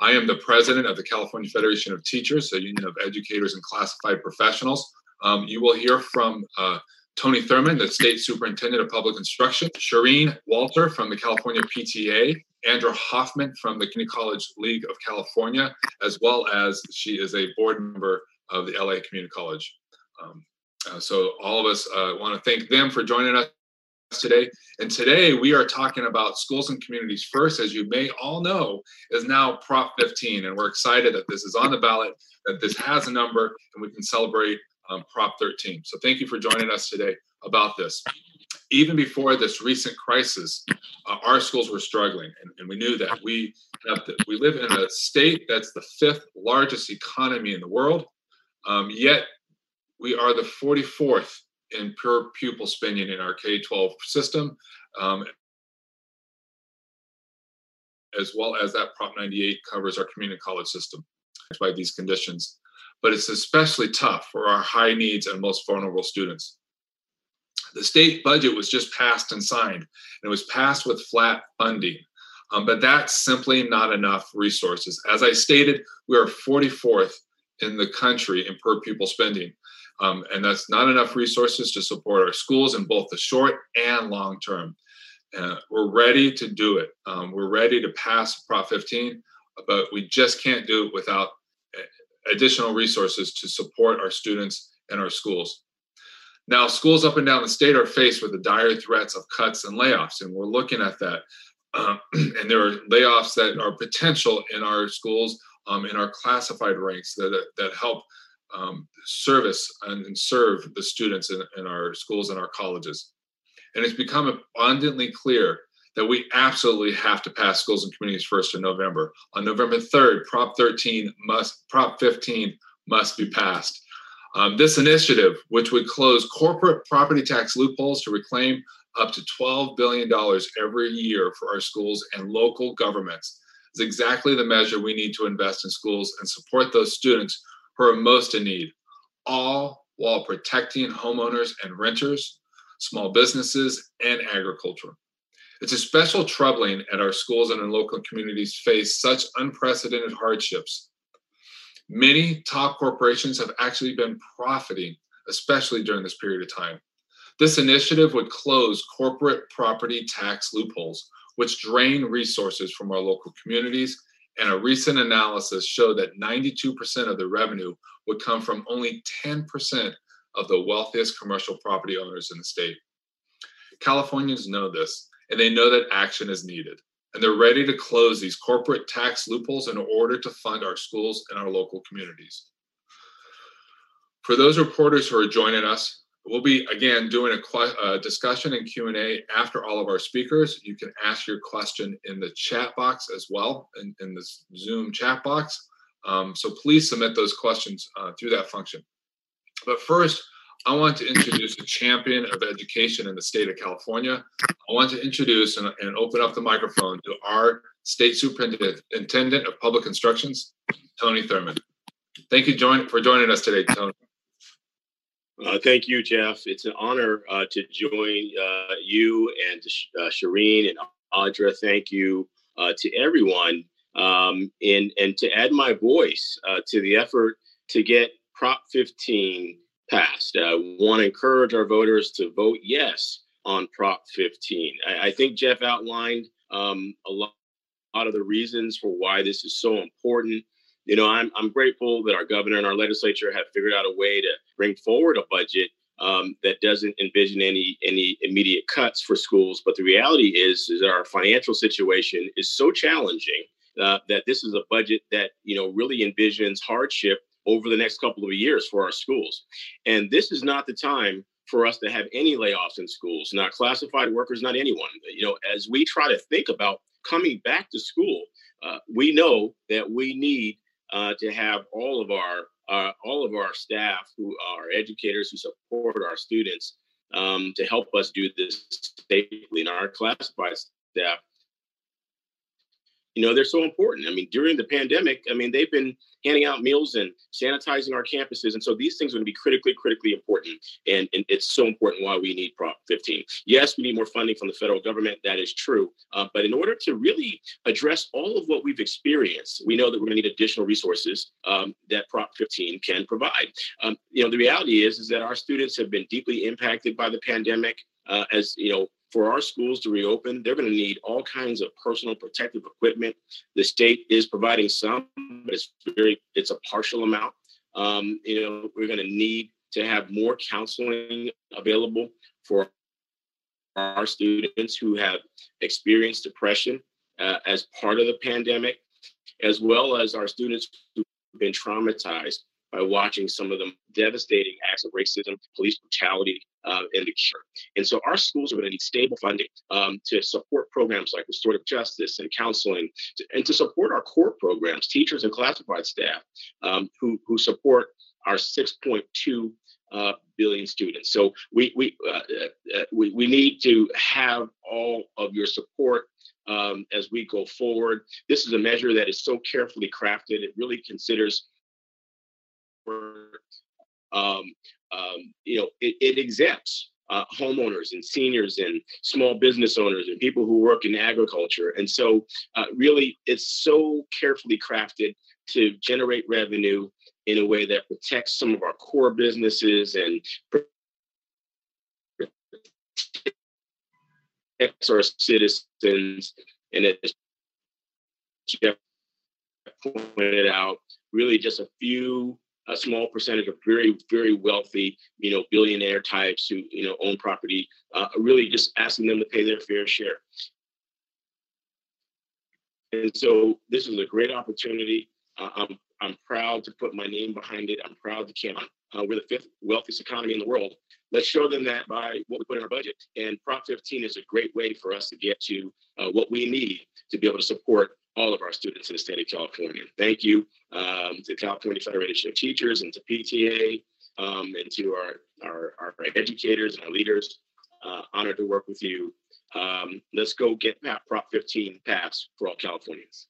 I am the president of the California Federation of Teachers, a union of educators and classified professionals. Um, you will hear from uh, Tony Thurmond, the state superintendent of public instruction, Shireen Walter from the California PTA, Andra Hoffman from the Community College League of California, as well as she is a board member of the LA Community College. Um, uh, so all of us uh, want to thank them for joining us today. And today we are talking about schools and communities first, as you may all know, is now Prop 15. And we're excited that this is on the ballot, that this has a number, and we can celebrate um, Prop 13. So thank you for joining us today about this. Even before this recent crisis, uh, our schools were struggling, and, and we knew that. We have to, we live in a state that's the fifth largest economy in the world, um, yet we are the 44th in per pupil spending in our K-12 system, um, as well as that Prop 98 covers our community college system by these conditions but it's especially tough for our high needs and most vulnerable students. The state budget was just passed and signed, and it was passed with flat funding. Um, but that's simply not enough resources. As I stated, we are 44th in the country in per pupil spending. Um, and that's not enough resources to support our schools in both the short and long term. Uh, we're ready to do it. Um, we're ready to pass Prop 15, but we just can't do it without additional resources to support our students and our schools. Now, schools up and down the state are faced with the dire threats of cuts and layoffs, and we're looking at that. Um, and there are layoffs that are potential in our schools, um, in our classified ranks that, that help um, service and serve the students in, in our schools and our colleges. And it's become abundantly clear that we absolutely have to pass schools and communities first in November. On November 3rd, Prop 13 must, Prop 15 must be passed. Um, this initiative, which would close corporate property tax loopholes to reclaim up to $12 billion every year for our schools and local governments, is exactly the measure we need to invest in schools and support those students who are most in need, all while protecting homeowners and renters, small businesses, and agriculture. It's especially troubling at our schools and our local communities face such unprecedented hardships. Many top corporations have actually been profiting, especially during this period of time. This initiative would close corporate property tax loopholes, which drain resources from our local communities. And a recent analysis showed that 92% of the revenue would come from only 10% of the wealthiest commercial property owners in the state. Californians know this, and they know that action is needed. And they're ready to close these corporate tax loopholes in order to fund our schools and our local communities. For those reporters who are joining us, we'll be again doing a uh, discussion and q&a after all of our speakers you can ask your question in the chat box as well in, in this zoom chat box um, so please submit those questions uh, through that function but first I want to introduce a champion of education in the state of California. I want to introduce and, and open up the microphone to our state superintendent of public instructions, Tony Thurmond. Thank you join, for joining us today, Tony. Uh, thank you, Jeff. It's an honor uh, to join uh, you and uh, Shireen and Andra. Thank you uh, to everyone um, and, and to add my voice uh, to the effort to get Prop 15 passed. I want to encourage our voters to vote yes on Prop 15. I, I think Jeff outlined um, a lot, a lot of the reasons for why this is so important. You know, I'm, I'm grateful that our governor and our legislature have figured out a way to bring forward a budget um, that doesn't envision any any immediate cuts for schools. But the reality is, is that our financial situation is so challenging uh, that this is a budget that you know really envisions hardship over the next couple of years for our schools. And this is not the time for us to have any layoffs in schools, not classified workers, not anyone. You know, as we try to think about coming back to school, uh, we know that we need uh, to have all of our uh, all of our staff who are educators who support our students um, to help us do this safely. And our classified staff you know, they're so important. I mean, during the pandemic, I mean, they've been handing out meals and sanitizing our campuses. And so these things are going to be critically, critically important. And, and it's so important why we need Prop 15. Yes, we need more funding from the federal government. That is true. Uh, but in order to really address all of what we've experienced, we know that we're going to need additional resources um, that Prop 15 can provide. Um, you know, the reality is, is that our students have been deeply impacted by the pandemic. Uh, as you know, for our schools to reopen, they're going to need all kinds of personal protective equipment. The state is providing some, but it's very it's a partial amount. Um, you know, we're going to need to have more counseling available for our students who have experienced depression uh, as part of the pandemic, as well as our students who've been traumatized by watching some of the devastating acts of racism, police brutality, uh, the cure. And so our schools are going to need stable funding um, to support programs like restorative justice and counseling, to, and to support our core programs, teachers and classified staff um, who, who support our 6.2 uh, billion students. So we we, uh, uh, we we need to have all of your support um, as we go forward. This is a measure that is so carefully crafted. It really considers um, um, you know, it, it exempts uh, homeowners and seniors and small business owners and people who work in agriculture. And so, uh, really, it's so carefully crafted to generate revenue in a way that protects some of our core businesses and protects our citizens. And as Jeff pointed out, really just a few a small percentage of very, very wealthy, you know, billionaire types who, you know, own property, uh, really just asking them to pay their fair share. And so this is a great opportunity. Uh, I'm, I'm proud to put my name behind it. I'm proud to camp. Uh, we're the fifth wealthiest economy in the world. Let's show them that by what we put in our budget. And Prop 15 is a great way for us to get to uh, what we need to be able to support all of our students in the state of California. Thank you um, to California Federation of Teachers and to PTA um, and to our, our, our, educators and our leaders. Uh, honored to work with you. Um, let's go get Prop 15 passed for all Californians.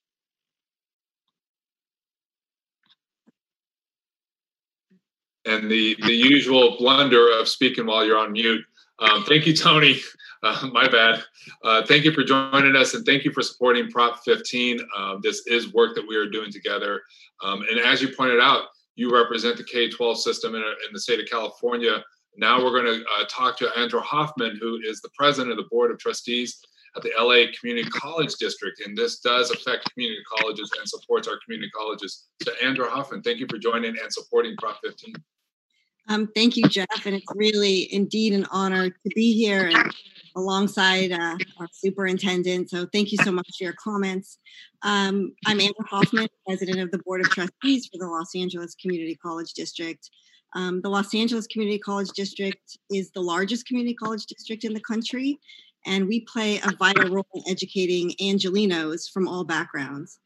And the, the usual blunder of speaking while you're on mute. Um, thank you, Tony. Uh, my bad. Uh, thank you for joining us and thank you for supporting Prop 15. Um, this is work that we are doing together. Um, and as you pointed out, you represent the K 12 system in, in, the state of California. Now we're going to uh, talk to Andra Hoffman, who is the president of the Board of Trustees at the LA Community College District. And this does affect community colleges and supports our community colleges. So, Andra Hoffman, thank you for joining and supporting Prop 15. Um, thank you, Jeff. And it's really indeed an honor to be here and alongside uh, our superintendent. So thank you so much for your comments. Um, I'm Andra Hoffman, president of the Board of Trustees for the Los Angeles Community College District. Um, the Los Angeles Community College District is the largest community college district in the country, and we play a vital role in educating Angelenos from all backgrounds.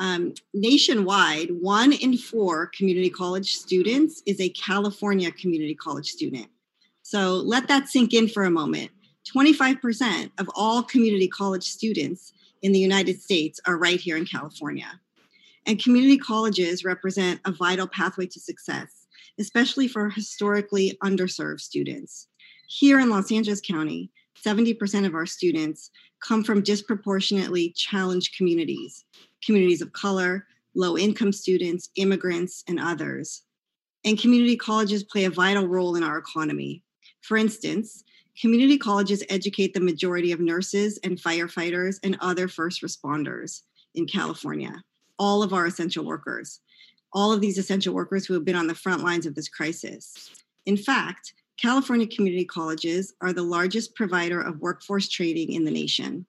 Um, nationwide, one in four community college students is a California community college student. So let that sink in for a moment. 25% of all community college students in the United States are right here in California. And community colleges represent a vital pathway to success, especially for historically underserved students. Here in Los Angeles County, 70% of our students come from disproportionately challenged communities, communities of color, low income students, immigrants, and others. And community colleges play a vital role in our economy. For instance, Community colleges educate the majority of nurses and firefighters and other first responders in California, all of our essential workers, all of these essential workers who have been on the front lines of this crisis. In fact, California community colleges are the largest provider of workforce training in the nation.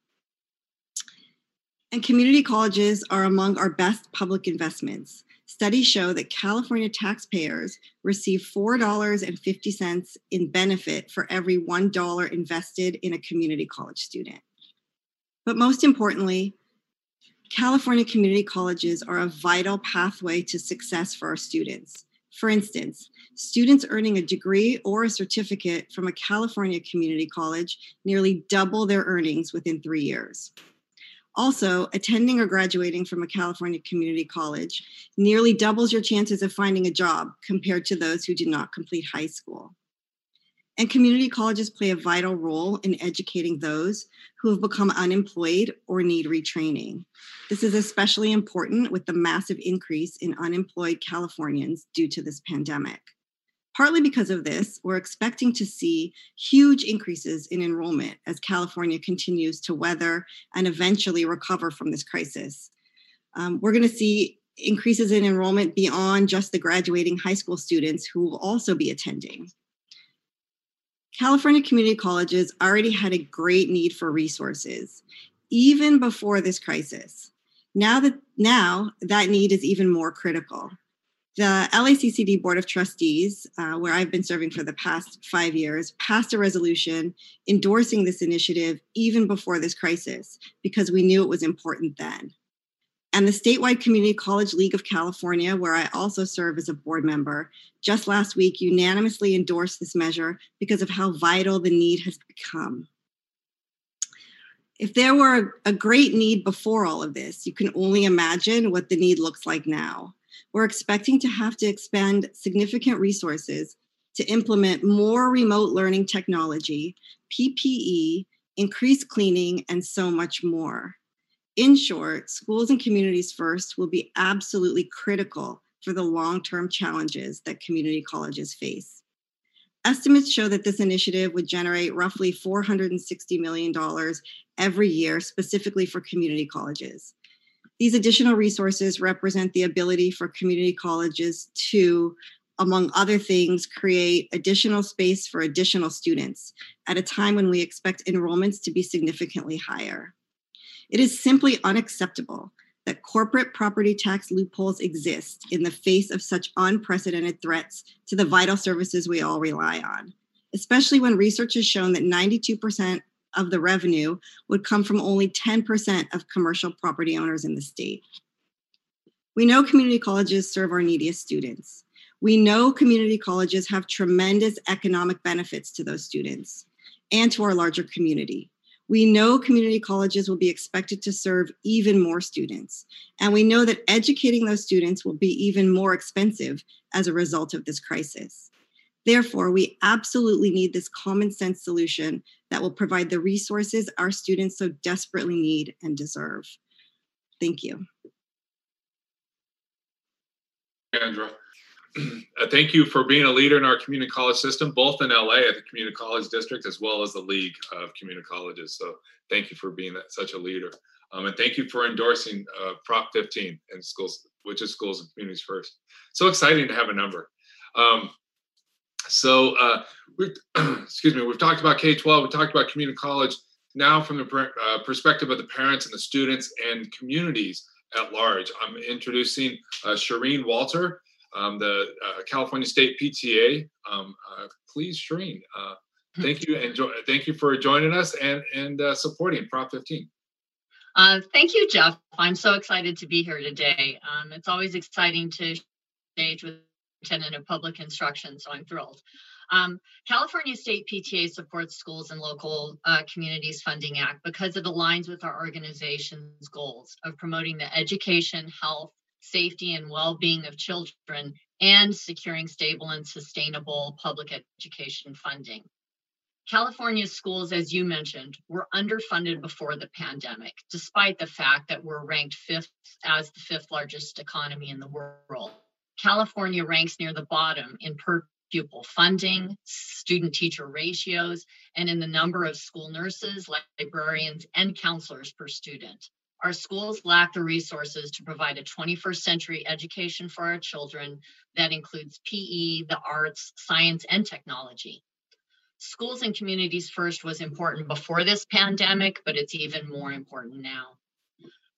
And community colleges are among our best public investments. Studies show that California taxpayers receive $4.50 in benefit for every $1 invested in a community college student. But most importantly, California community colleges are a vital pathway to success for our students. For instance, students earning a degree or a certificate from a California community college nearly double their earnings within three years. Also, attending or graduating from a California community college nearly doubles your chances of finding a job compared to those who do not complete high school. And community colleges play a vital role in educating those who have become unemployed or need retraining. This is especially important with the massive increase in unemployed Californians due to this pandemic. Partly because of this, we're expecting to see huge increases in enrollment as California continues to weather and eventually recover from this crisis. Um, we're going to see increases in enrollment beyond just the graduating high school students who will also be attending. California community colleges already had a great need for resources even before this crisis. Now that now that need is even more critical. The LACCD Board of Trustees, uh, where I've been serving for the past five years, passed a resolution endorsing this initiative even before this crisis because we knew it was important then. And the statewide Community College League of California, where I also serve as a board member, just last week unanimously endorsed this measure because of how vital the need has become. If there were a great need before all of this, you can only imagine what the need looks like now we're expecting to have to expend significant resources to implement more remote learning technology, PPE, increased cleaning, and so much more. In short, schools and communities first will be absolutely critical for the long term challenges that community colleges face. Estimates show that this initiative would generate roughly $460 million every year, specifically for community colleges. These additional resources represent the ability for community colleges to, among other things, create additional space for additional students at a time when we expect enrollments to be significantly higher. It is simply unacceptable that corporate property tax loopholes exist in the face of such unprecedented threats to the vital services we all rely on, especially when research has shown that 92% of the revenue would come from only 10% of commercial property owners in the state. We know community colleges serve our neediest students. We know community colleges have tremendous economic benefits to those students and to our larger community. We know community colleges will be expected to serve even more students. And we know that educating those students will be even more expensive as a result of this crisis. Therefore, we absolutely need this common sense solution that will provide the resources our students so desperately need and deserve. Thank you. Andra. Uh, thank you for being a leader in our community college system, both in LA at the Community College District as well as the League of Community Colleges. So thank you for being that, such a leader. Um, and thank you for endorsing uh, Prop 15 and schools, which is schools and communities first. So exciting to have a number. Um, so uh, we excuse me, we've talked about K-12, we talked about community college. Now, from the uh, perspective of the parents and the students and communities at large, I'm introducing uh, Shireen Walter, um, the uh, California State PTA. Um, uh, please, Shireen, uh, thank you and jo- thank you for joining us and and supporting Prop 15. thank you, Jeff. I'm so excited to be here today. Um, it's always exciting to engage with superintendent of public instruction, so I'm thrilled. Um, California State PTA supports schools and local uh, communities funding act because it aligns with our organization's goals of promoting the education, health, safety, and well-being of children and securing stable and sustainable public education funding. California schools, as you mentioned, were underfunded before the pandemic, despite the fact that we're ranked fifth as the fifth largest economy in the world. California ranks near the bottom in per pupil funding, student teacher ratios, and in the number of school nurses, librarians, and counselors per student. Our schools lack the resources to provide a 21st century education for our children that includes PE, the arts, science, and technology. Schools and communities first was important before this pandemic, but it's even more important now.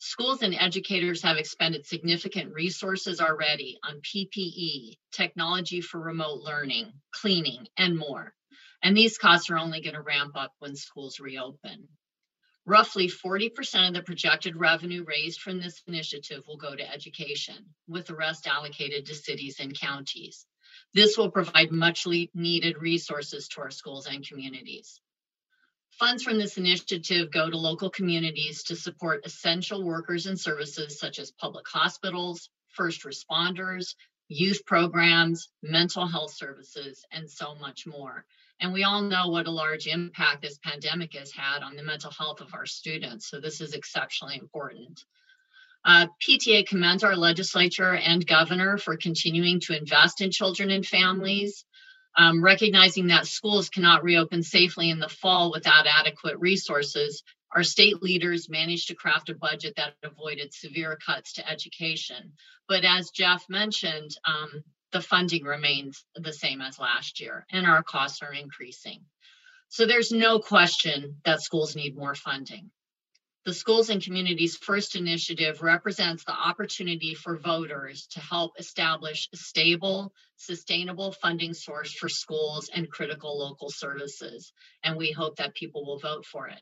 Schools and educators have expended significant resources already on PPE, technology for remote learning, cleaning, and more. And these costs are only going to ramp up when schools reopen. Roughly 40% of the projected revenue raised from this initiative will go to education, with the rest allocated to cities and counties. This will provide much needed resources to our schools and communities. Funds from this initiative go to local communities to support essential workers and services such as public hospitals, first responders, youth programs, mental health services, and so much more. And we all know what a large impact this pandemic has had on the mental health of our students. So this is exceptionally important. Uh, PTA commends our legislature and governor for continuing to invest in children and families, um, recognizing that schools cannot reopen safely in the fall without adequate resources. Our state leaders managed to craft a budget that avoided severe cuts to education. But as Jeff mentioned, um, the funding remains the same as last year, and our costs are increasing. So there's no question that schools need more funding. The Schools and Communities First initiative represents the opportunity for voters to help establish a stable, sustainable funding source for schools and critical local services. And we hope that people will vote for it.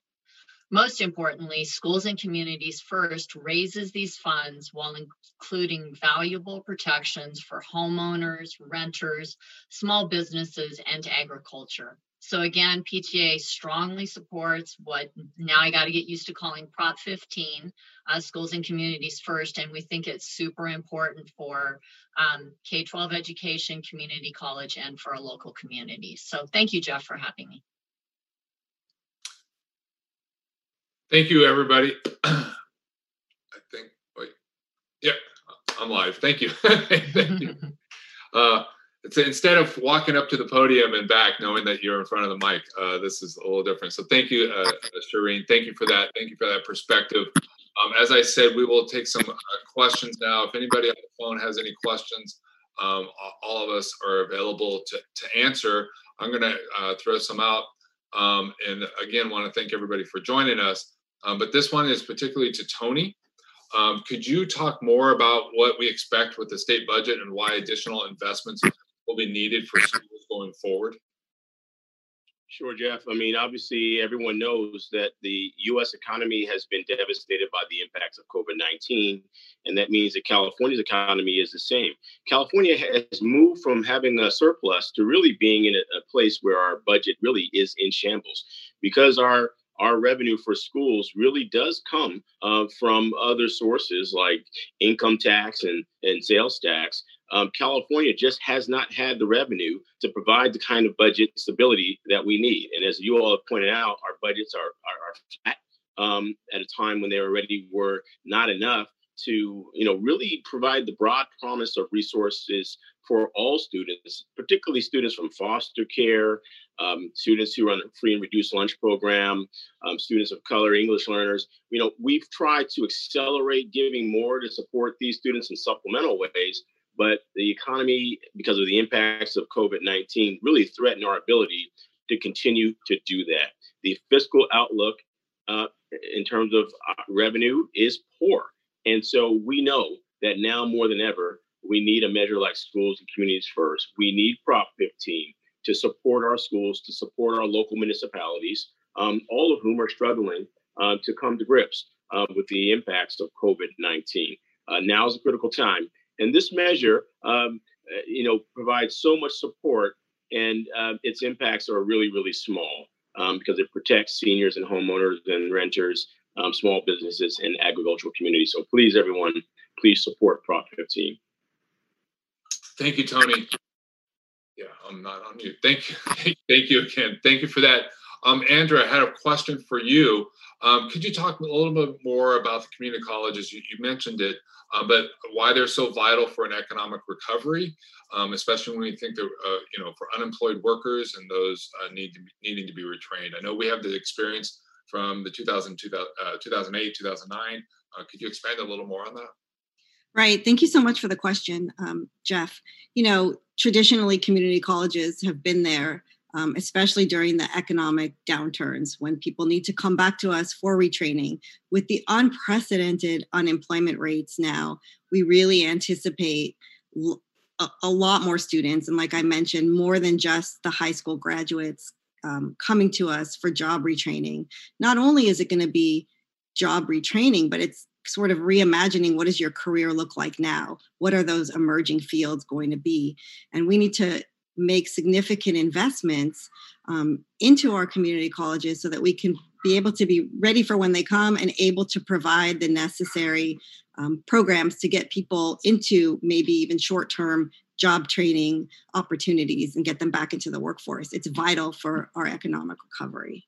Most importantly, Schools and Communities First raises these funds while including valuable protections for homeowners, renters, small businesses, and agriculture. So again, PTA strongly supports what now I got to get used to calling Prop 15, uh, schools and communities first, and we think it's super important for um, K-12 education, community college, and for our local communities. So thank you, Jeff, for having me. Thank you, everybody. I think, wait, yeah, I'm live. Thank you. Thank you. Uh, it's instead of walking up to the podium and back, knowing that you're in front of the mic, uh, this is a little different. So thank you, uh, Shireen. Thank you for that. Thank you for that perspective. Um, as I said, we will take some uh, questions now. If anybody on the phone has any questions, um, all of us are available to, to answer. I'm going to uh, throw some out. Um, and again, want to thank everybody for joining us. Um, but this one is particularly to Tony. Um, could you talk more about what we expect with the state budget and why additional investments will be needed for schools going forward? Sure, Jeff. I mean, obviously, everyone knows that the U.S. economy has been devastated by the impacts of COVID 19. And that means that California's economy is the same. California has moved from having a surplus to really being in a, place where our budget really is in shambles because our our revenue for schools really does come uh, from other sources like income tax and, and sales tax um, California just has not had the revenue to provide the kind of budget stability that we need. And as you all have pointed out, our budgets are, are, are flat um, at a time when they already were not enough to you know really provide the broad promise of resources for all students particularly students from foster care um, students who run a free and reduced lunch program um, students of color english learners you know we've tried to accelerate giving more to support these students in supplemental ways but the economy, because of the impacts of COVID 19, really threatened our ability to continue to do that. The fiscal outlook uh, in terms of uh, revenue is poor. And so we know that now more than ever, we need a measure like schools and communities first. We need Prop 15 to support our schools, to support our local municipalities, um, all of whom are struggling uh, to come to grips uh, with the impacts of COVID 19. Uh, now is a critical time. And this measure, um, uh, you know, provides so much support, and uh, its impacts are really, really small um, because it protects seniors and homeowners and renters, um, small businesses, and agricultural communities. So please, everyone, please support Prop 15. Thank you, Tony. Yeah, I'm not on mute. Thank you. Thank you again. Thank you for that. Um, Andra, I had a question for you. Um, could you talk a little bit more about the community colleges? You, you mentioned it, uh, but why they're so vital for an economic recovery, um, especially when we think they're, uh, you know, for unemployed workers and those uh, need to be, needing to be retrained. I know we have the experience from the 2000, 2008, 2009. Uh, could you expand a little more on that? Right. Thank you so much for the question, um, Jeff. You know, traditionally, community colleges have been there um, especially during the economic downturns when people need to come back to us for retraining. With the unprecedented unemployment rates now, we really anticipate a, a lot more students. And like I mentioned, more than just the high school graduates um, coming to us for job retraining. Not only is it going to be job retraining, but it's sort of reimagining what does your career look like now what are those emerging fields going to be and we need to make significant investments um, into our community colleges so that we can be able to be ready for when they come and able to provide the necessary um, programs to get people into maybe even short term job training opportunities and get them back into the workforce. It's vital for our economic recovery.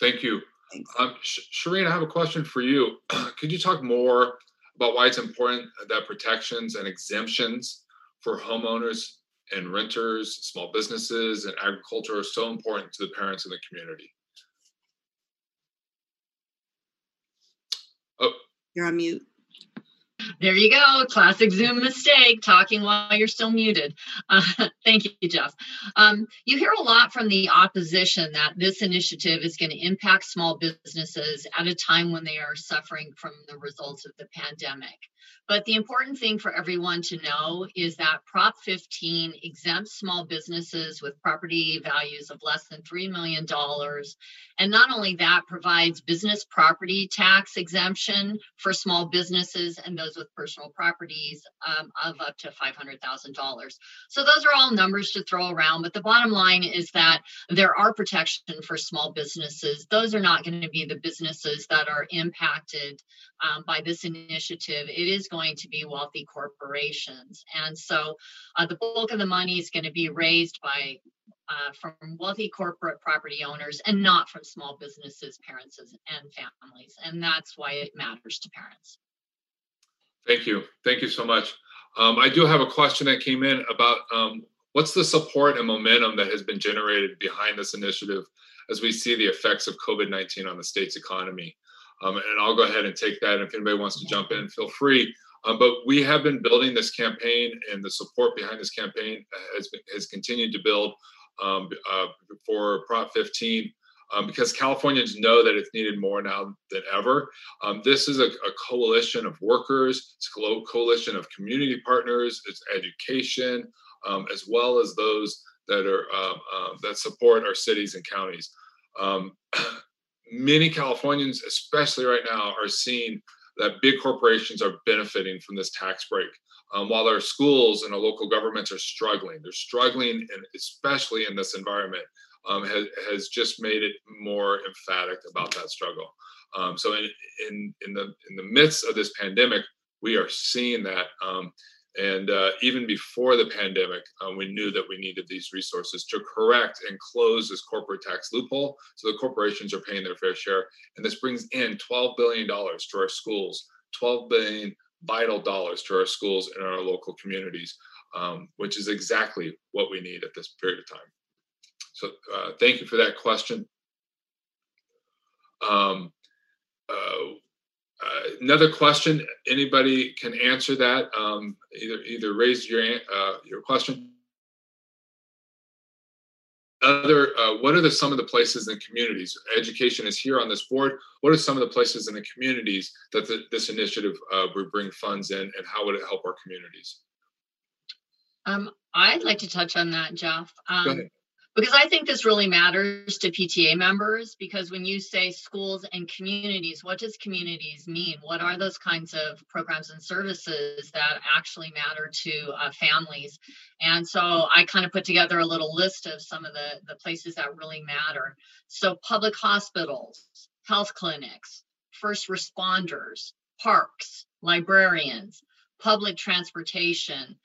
Thank you. Um, Shireen, I have a question for you. Could you talk more about why it's important that protections and exemptions for homeowners and renters, small businesses, and agriculture are so important to the parents in the community? Oh, you're on mute. There you go. Classic Zoom mistake, talking while you're still muted. Uh, thank you, Jeff. Um, you hear a lot from the opposition that this initiative is going to impact small businesses at a time when they are suffering from the results of the pandemic. But the important thing for everyone to know is that Prop 15 exempts small businesses with property values of less than $3 million. And not only that, provides business property tax exemption for small businesses and those with personal properties um, of up to $500,000. So those are all numbers to throw around. But the bottom line is that there are protection for small businesses. Those are not going to be the businesses that are impacted um, by this initiative. It is going to be wealthy corporations. And so uh, the bulk of the money is going to be raised by uh, from wealthy corporate property owners and not from small businesses, parents, and families. And that's why it matters to parents. Thank you. Thank you so much. Um, I do have a question that came in about um, what's the support and momentum that has been generated behind this initiative as we see the effects of COVID 19 on the state's economy. Um, and I'll go ahead and take that. And if anybody wants to jump in, feel free. Um, but we have been building this campaign, and the support behind this campaign has, been, has continued to build um, uh, for Prop 15 um, because Californians know that it's needed more now than ever. Um, this is a, a, coalition of workers, it's a coalition of community partners, it's education, um, as well as those that are um, uh, that support our cities and counties. many Californians, especially right now, are seeing that big corporations are benefiting from this tax break. Um, while our schools and our local governments are struggling, they're struggling, and especially in this environment, um, has, has just made it more emphatic about that struggle. Um, so, in, in in the in the midst of this pandemic, we are seeing that um, and uh, even before the pandemic, um, we knew that we needed these resources to correct and close this corporate tax loophole. So the corporations are paying their fair share. And this brings in $12 billion to our schools, 12 billion vital dollars to our schools and our local communities, um, which is exactly what we need at this period of time. So uh, thank you for that question. Um, uh, uh, another question, anybody can answer that. Um, either either raise your uh, your question. Other, uh, what are the some of the places and communities? Education is here on this board. What are some of the places in the communities that the, this initiative uh, would bring funds in, and how would it help our communities? Um, I'd like to touch on that, Jeff. Um, because I think this really matters to PTA members because when you say schools and communities, what does communities mean? What are those kinds of programs and services that actually matter to uh, families? And so I kind of put together a little list of some of the, the places that really matter. So public hospitals, health clinics, first responders, parks, librarians, public transportation,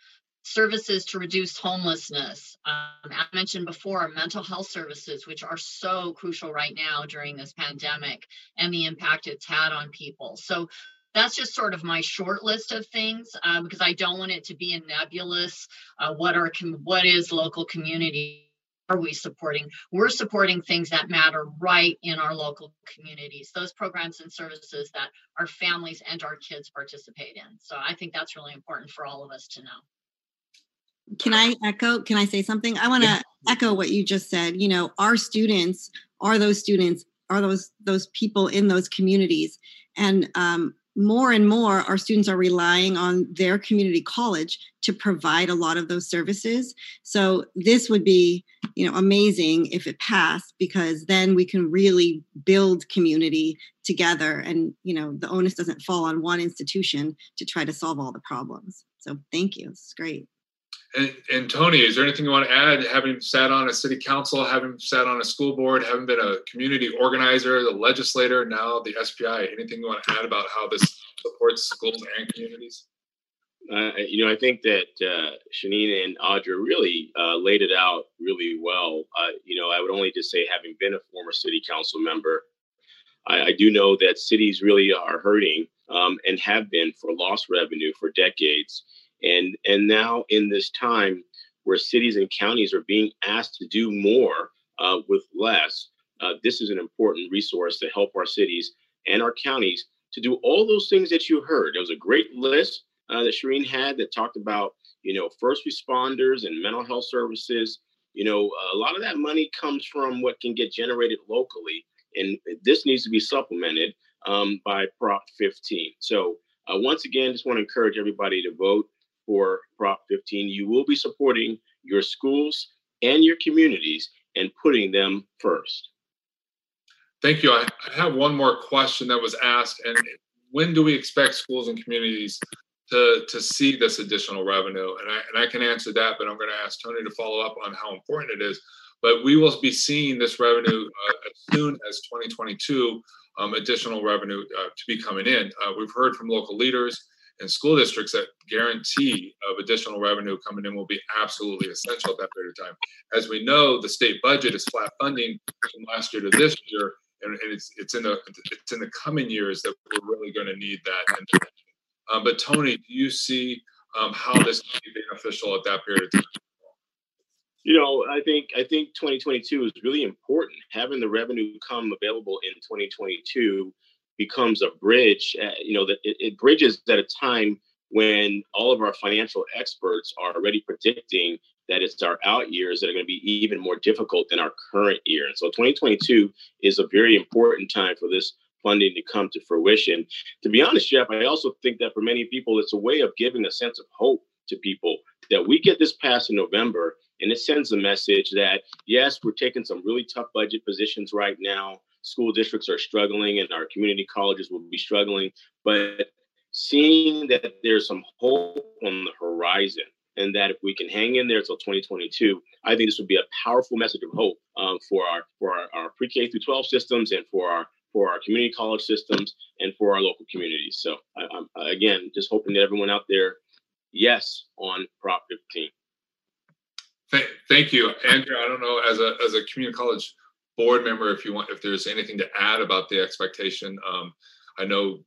services to reduce homelessness. Um, I mentioned before mental health services, which are so crucial right now during this pandemic and the impact it's had on people. So that's just sort of my short list of things uh, because I don't want it to be a nebulous. Uh, what are what is local community? Are we supporting? We're supporting things that matter right in our local communities, those programs and services that our families and our kids participate in. So I think that's really important for all of us to know can I echo? Can I say something? I want to yeah. echo what you just said. You know, our students are those students, are those those people in those communities, and um, more and more, our students are relying on their community college to provide a lot of those services. So this would be, you know, amazing if it passed because then we can really build community together, and you know, the onus doesn't fall on one institution to try to solve all the problems. So thank you. It's great. And, and Tony, is there anything you want to add? Having sat on a city council, having sat on a school board, having been a community organizer, the legislator, now the SPI, anything you want to add about how this supports schools and communities? Uh, you know, I think that uh, Shanina and Andra really uh, laid it out really well. Uh, you know, I would only just say, having been a former city council member, I, I do know that cities really are hurting um, and have been for lost revenue for decades. And, and now, in this time where cities and counties are being asked to do more uh, with less, uh, this is an important resource to help our cities and our counties to do all those things that you heard. There was a great list uh, that Shireen had that talked about, you know, first responders and mental health services. You know, a lot of that money comes from what can get generated locally, and this needs to be supplemented um, by Prop 15. So, uh, once again, just want to encourage everybody to vote for Prop 15. You will be supporting your schools and your communities and putting them first. Thank you. I have one more question that was asked, and when do we expect schools and communities to to see this additional revenue? And I and I can answer that, but I'm going to ask Tony to follow up on how important it is. But we will be seeing this revenue uh, as soon as 2022, um, additional revenue uh, to be coming in. Uh, we've heard from local leaders and school districts that guarantee of additional revenue coming in will be absolutely essential at that period of time. As we know, the state budget is flat funding from last year to this year, and, and it's it's in the it's in the coming years that we're really going to need that. Um, but Tony, do you see um, how this can be beneficial at that period of time? You know, I think I think 2022 is really important. Having the revenue come available in 2022 becomes a bridge. Uh, you know, that it, it bridges at a time when all of our financial experts are already predicting that it's our out years that are going to be even more difficult than our current year. And so 2022 is a very important time for this funding to come to fruition. To be honest, Jeff, I also think that for many people, it's a way of giving a sense of hope to people that we get this passed in November and it sends a message that, yes, we're taking some really tough budget positions right now. School districts are struggling and our community colleges will be struggling. But seeing that there's some hope on the horizon and that if we can hang in there until 2022, I think this would be a powerful message of hope um, for our for our, our pre-K through 12 systems and for our for our community college systems and for our local communities. So I, am again just hoping that everyone out there, yes, on Prop 15. Thank, thank you, Andra. I don't know as a as a community college board member if you want if there's anything to add about the expectation. Um, I know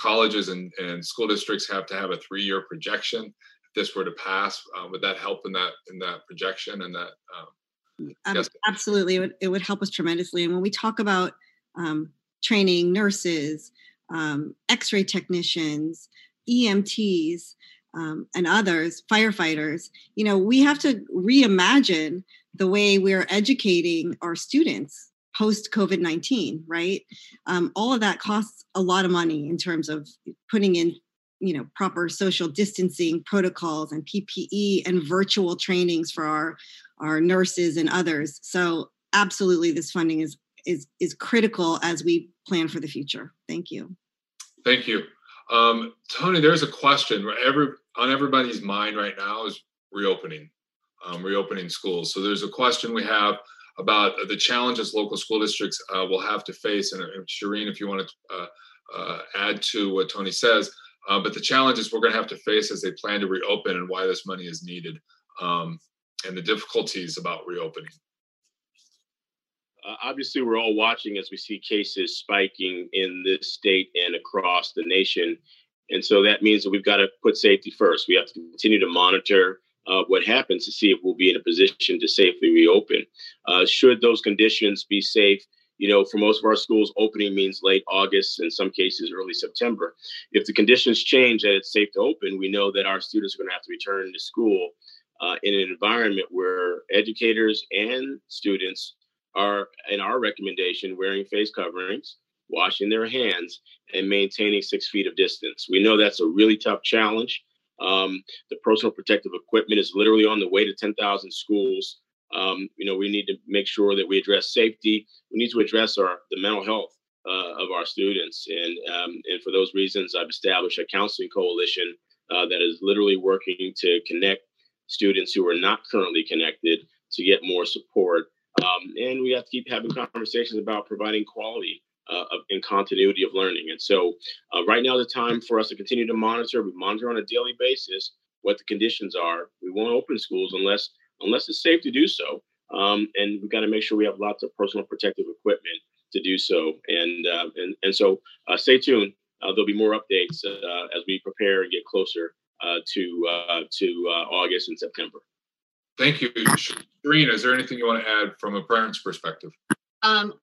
colleges and, and school districts have to have a three-year projection. If this were to pass, uh, would that help in that in that projection and that? Um, um, yes. Absolutely, it would, it would help us tremendously. And when we talk about um, training nurses, um, x ray technicians, EMTs, um, and others, firefighters, you know, we have to reimagine the way we're educating our students post COVID 19, right? Um, all of that costs a lot of money in terms of putting in you know proper social distancing protocols and ppe and virtual trainings for our our nurses and others so absolutely this funding is is is critical as we plan for the future. Thank you. Thank you, um, Tony. There's a question every on everybody's mind right now is reopening, um, reopening schools. So there's a question we have about the challenges local school districts uh, will have to face. And, and Shireen, if you want to uh, uh, add to what Tony says, uh, but the challenges we're going to have to face as they plan to reopen and why this money is needed, um, and the difficulties about reopening uh, obviously we're all watching as we see cases spiking in this state and across the nation and so that means that we've got to put safety first we have to continue to monitor uh, what happens to see if we'll be in a position to safely reopen uh, should those conditions be safe you know for most of our schools opening means late august in some cases early september if the conditions change that it's safe to open we know that our students are going to have to return to school uh, in an environment where educators and students are, in our recommendation, wearing face coverings, washing their hands, and maintaining six feet of distance. We know that's a really tough challenge. Um, the personal protective equipment is literally on the way to 10,000 schools. Um, you know, we need to make sure that we address safety. We need to address our the mental health uh, of our students, and um, and for those reasons, I've established a counseling coalition uh, that is literally working to connect students who are not currently connected to get more support. Um, and we have to keep having conversations about providing quality uh, and continuity of learning. And so, uh, right now, the time for us to continue to monitor. We monitor on a daily basis what the conditions are. We won't open schools unless unless it's safe to do so. Um, and we've got to make sure we have lots of personal protective equipment to do so. And uh, and and so, uh, stay tuned. Uh, there'll be more updates uh, as we prepare and get closer to to August and September. Thank you, Shireen. Is there anything you want to add from a parent's perspective? Um,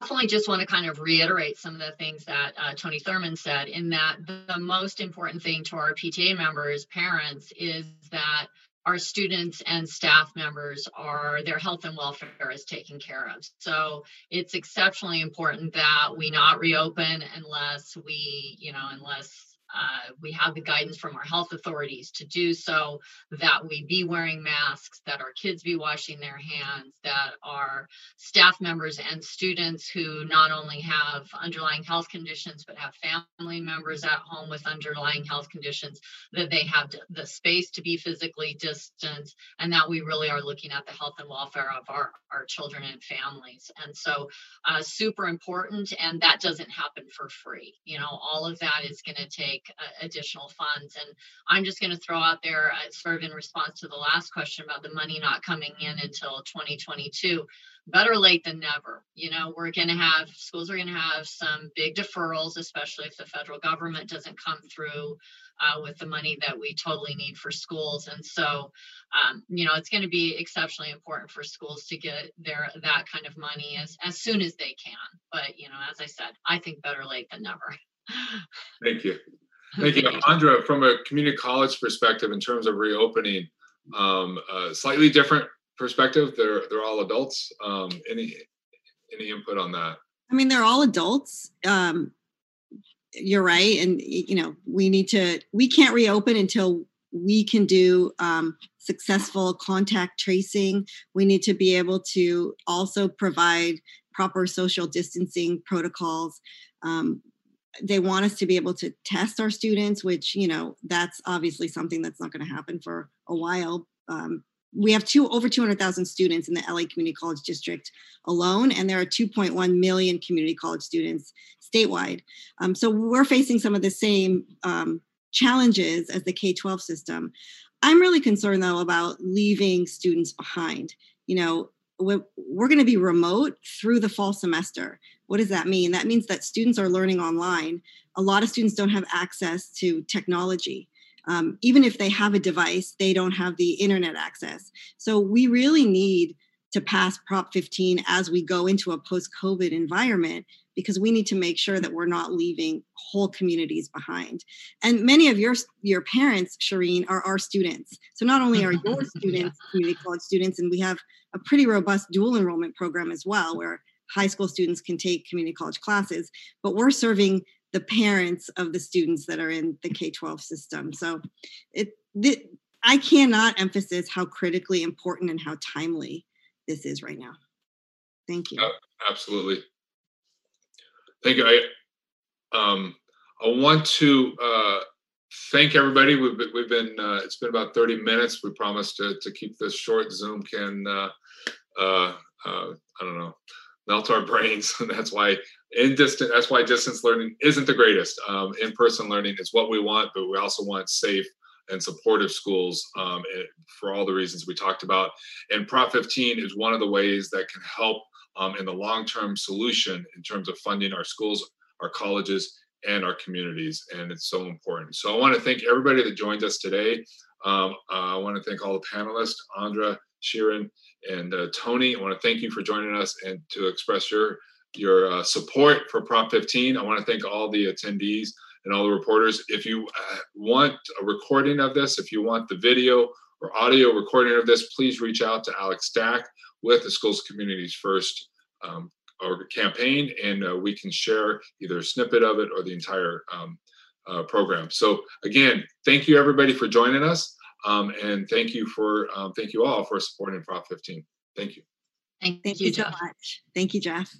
definitely just want to kind of reiterate some of the things that uh, Tony Thurmond said in that the most important thing to our PTA members, parents, is that our students and staff members are their health and welfare is taken care of. So it's exceptionally important that we not reopen unless we, you know, unless uh, we have the guidance from our health authorities to do so, that we be wearing masks, that our kids be washing their hands, that our staff members and students who not only have underlying health conditions, but have family members at home with underlying health conditions, that they have the space to be physically distant, and that we really are looking at the health and welfare of our, our children and families. And so, uh, super important, and that doesn't happen for free. You know, all of that is going to take uh, additional funds. And I'm just going to throw out there, uh, sort of in response to the last question about the money not coming in until 2022 better late than never. You know, we're going to have schools are going to have some big deferrals, especially if the federal government doesn't come through uh, with the money that we totally need for schools. And so, um, you know, it's going to be exceptionally important for schools to get their that kind of money as as soon as they can. But you know, as I said, I think better late than never. Thank you. Thank you, Andra. From a community college perspective, in terms of reopening, um, uh, slightly different perspective. They're they're all adults. Um, any any input on that? I mean, they're all adults. Um, you're right, and you know we need to. We can't reopen until we can do um, successful contact tracing. We need to be able to also provide proper social distancing protocols. Um, they want us to be able to test our students, which, you know, that's obviously something that's not going to happen for a while. Um, we have two over 200,000 students in the LA Community College District alone, and there are 2.1 million community college students statewide. Um, so we're facing some of the same um, challenges as the K 12 system. I'm really concerned though about leaving students behind. You know, we're, going to be remote through the fall semester. What does that mean? That means that students are learning online. A lot of students don't have access to technology. Um, even if they have a device, they don't have the internet access. So we really need to pass Prop 15 as we go into a post COVID environment because we need to make sure that we're not leaving whole communities behind. And many of your your parents, Shireen, are our students. So not only are your students yeah. community college students, and we have a pretty robust dual enrollment program as well, where high school students can take community college classes, but we're serving the parents of the students that are in the K-12 system. So it, it I cannot emphasize how critically important and how timely this is right now. Thank you. Uh, absolutely. Thank you. I um I want to uh thank everybody. We've been, we've been uh, it's been about 30 minutes. We promised to, to keep this short. Zoom can uh, uh, uh, I don't know melt our brains. And that's why in distant, that's why distance learning isn't the greatest. Um, in-person learning is what we want, but we also want safe and supportive schools um, for all the reasons we talked about. And Prop 15 is one of the ways that can help um, in the long-term solution in terms of funding our schools, our colleges, and our communities. And it's so important. So I want to thank everybody that joined us today. Um, I want to thank all the panelists, Andra, Sharon, and uh, Tony, I want to thank you for joining us and to express your your uh, support for Prop 15. I want to thank all the attendees and all the reporters. If you uh, want a recording of this, if you want the video or audio recording of this, please reach out to Alex Stack with the Schools Communities First um, or campaign, and uh, we can share either a snippet of it or the entire um, uh, program. So again, thank you everybody for joining us. Um, and thank you for um, thank you all for supporting Prop 15. Thank you. Thank, thank you, so much. Thank you, Jeff.